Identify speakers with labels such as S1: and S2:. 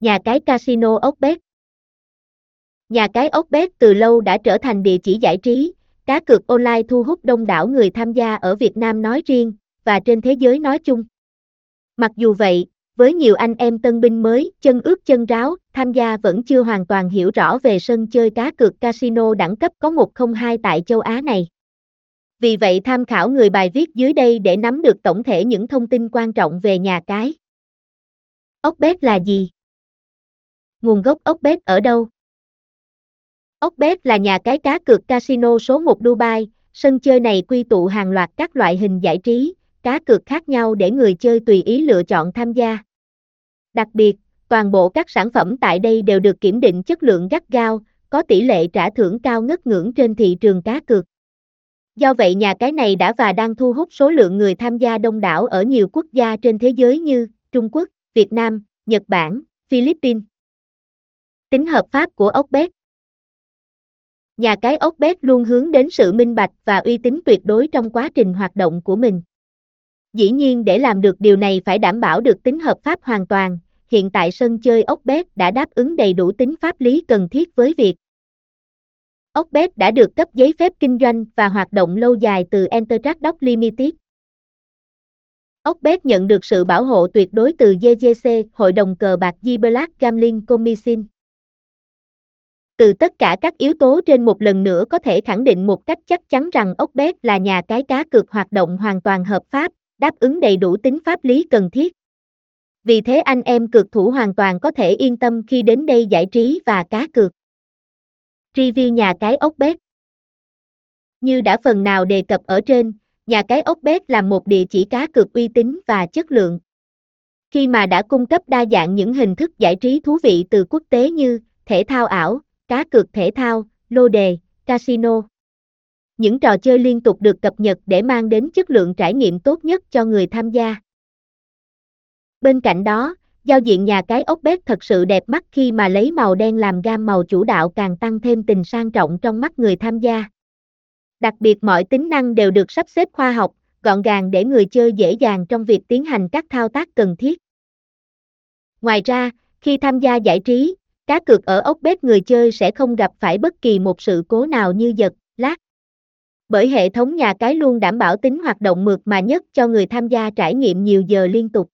S1: Nhà cái casino ốc bét Nhà cái ốc bét từ lâu đã trở thành địa chỉ giải trí, cá cược online thu hút đông đảo người tham gia ở Việt Nam nói riêng, và trên thế giới nói chung. Mặc dù vậy, với nhiều anh em tân binh mới, chân ướt chân ráo, tham gia vẫn chưa hoàn toàn hiểu rõ về sân chơi cá cược casino đẳng cấp có 102 tại châu Á này. Vì vậy tham khảo người bài viết dưới đây để nắm được tổng thể những thông tin quan trọng về nhà cái. Ốc là gì? Nguồn gốc ốc bếp ở đâu? Ốc bếp là nhà cái cá cược casino số 1 Dubai, sân chơi này quy tụ hàng loạt các loại hình giải trí, cá cược khác nhau để người chơi tùy ý lựa chọn tham gia. Đặc biệt, toàn bộ các sản phẩm tại đây đều được kiểm định chất lượng gắt gao, có tỷ lệ trả thưởng cao ngất ngưỡng trên thị trường cá cược. Do vậy nhà cái này đã và đang thu hút số lượng người tham gia đông đảo ở nhiều quốc gia trên thế giới như Trung Quốc, Việt Nam, Nhật Bản, Philippines. Tính hợp pháp của ốc bét Nhà cái ốc bét luôn hướng đến sự minh bạch và uy tín tuyệt đối trong quá trình hoạt động của mình. Dĩ nhiên để làm được điều này phải đảm bảo được tính hợp pháp hoàn toàn, hiện tại sân chơi ốc bét đã đáp ứng đầy đủ tính pháp lý cần thiết với việc Ốc bét đã được cấp giấy phép kinh doanh và hoạt động lâu dài từ Entertrack Limited. Ốc bét nhận được sự bảo hộ tuyệt đối từ GGC, Hội đồng cờ bạc G Black Gambling Commission. Từ tất cả các yếu tố trên một lần nữa có thể khẳng định một cách chắc chắn rằng ốc bét là nhà cái cá cược hoạt động hoàn toàn hợp pháp, đáp ứng đầy đủ tính pháp lý cần thiết. Vì thế anh em cược thủ hoàn toàn có thể yên tâm khi đến đây giải trí và cá cược. Review nhà cái ốc bét Như đã phần nào đề cập ở trên, nhà cái ốc bét là một địa chỉ cá cược uy tín và chất lượng. Khi mà đã cung cấp đa dạng những hình thức giải trí thú vị từ quốc tế như thể thao ảo, cá cược thể thao, lô đề, casino. Những trò chơi liên tục được cập nhật để mang đến chất lượng trải nghiệm tốt nhất cho người tham gia. Bên cạnh đó, giao diện nhà cái ốc bếp thật sự đẹp mắt khi mà lấy màu đen làm gam màu chủ đạo càng tăng thêm tình sang trọng trong mắt người tham gia. Đặc biệt mọi tính năng đều được sắp xếp khoa học, gọn gàng để người chơi dễ dàng trong việc tiến hành các thao tác cần thiết. Ngoài ra, khi tham gia giải trí, cá cược ở ốc bếp người chơi sẽ không gặp phải bất kỳ một sự cố nào như giật, lát. Bởi hệ thống nhà cái luôn đảm bảo tính hoạt động mượt mà nhất cho người tham gia trải nghiệm nhiều giờ liên tục.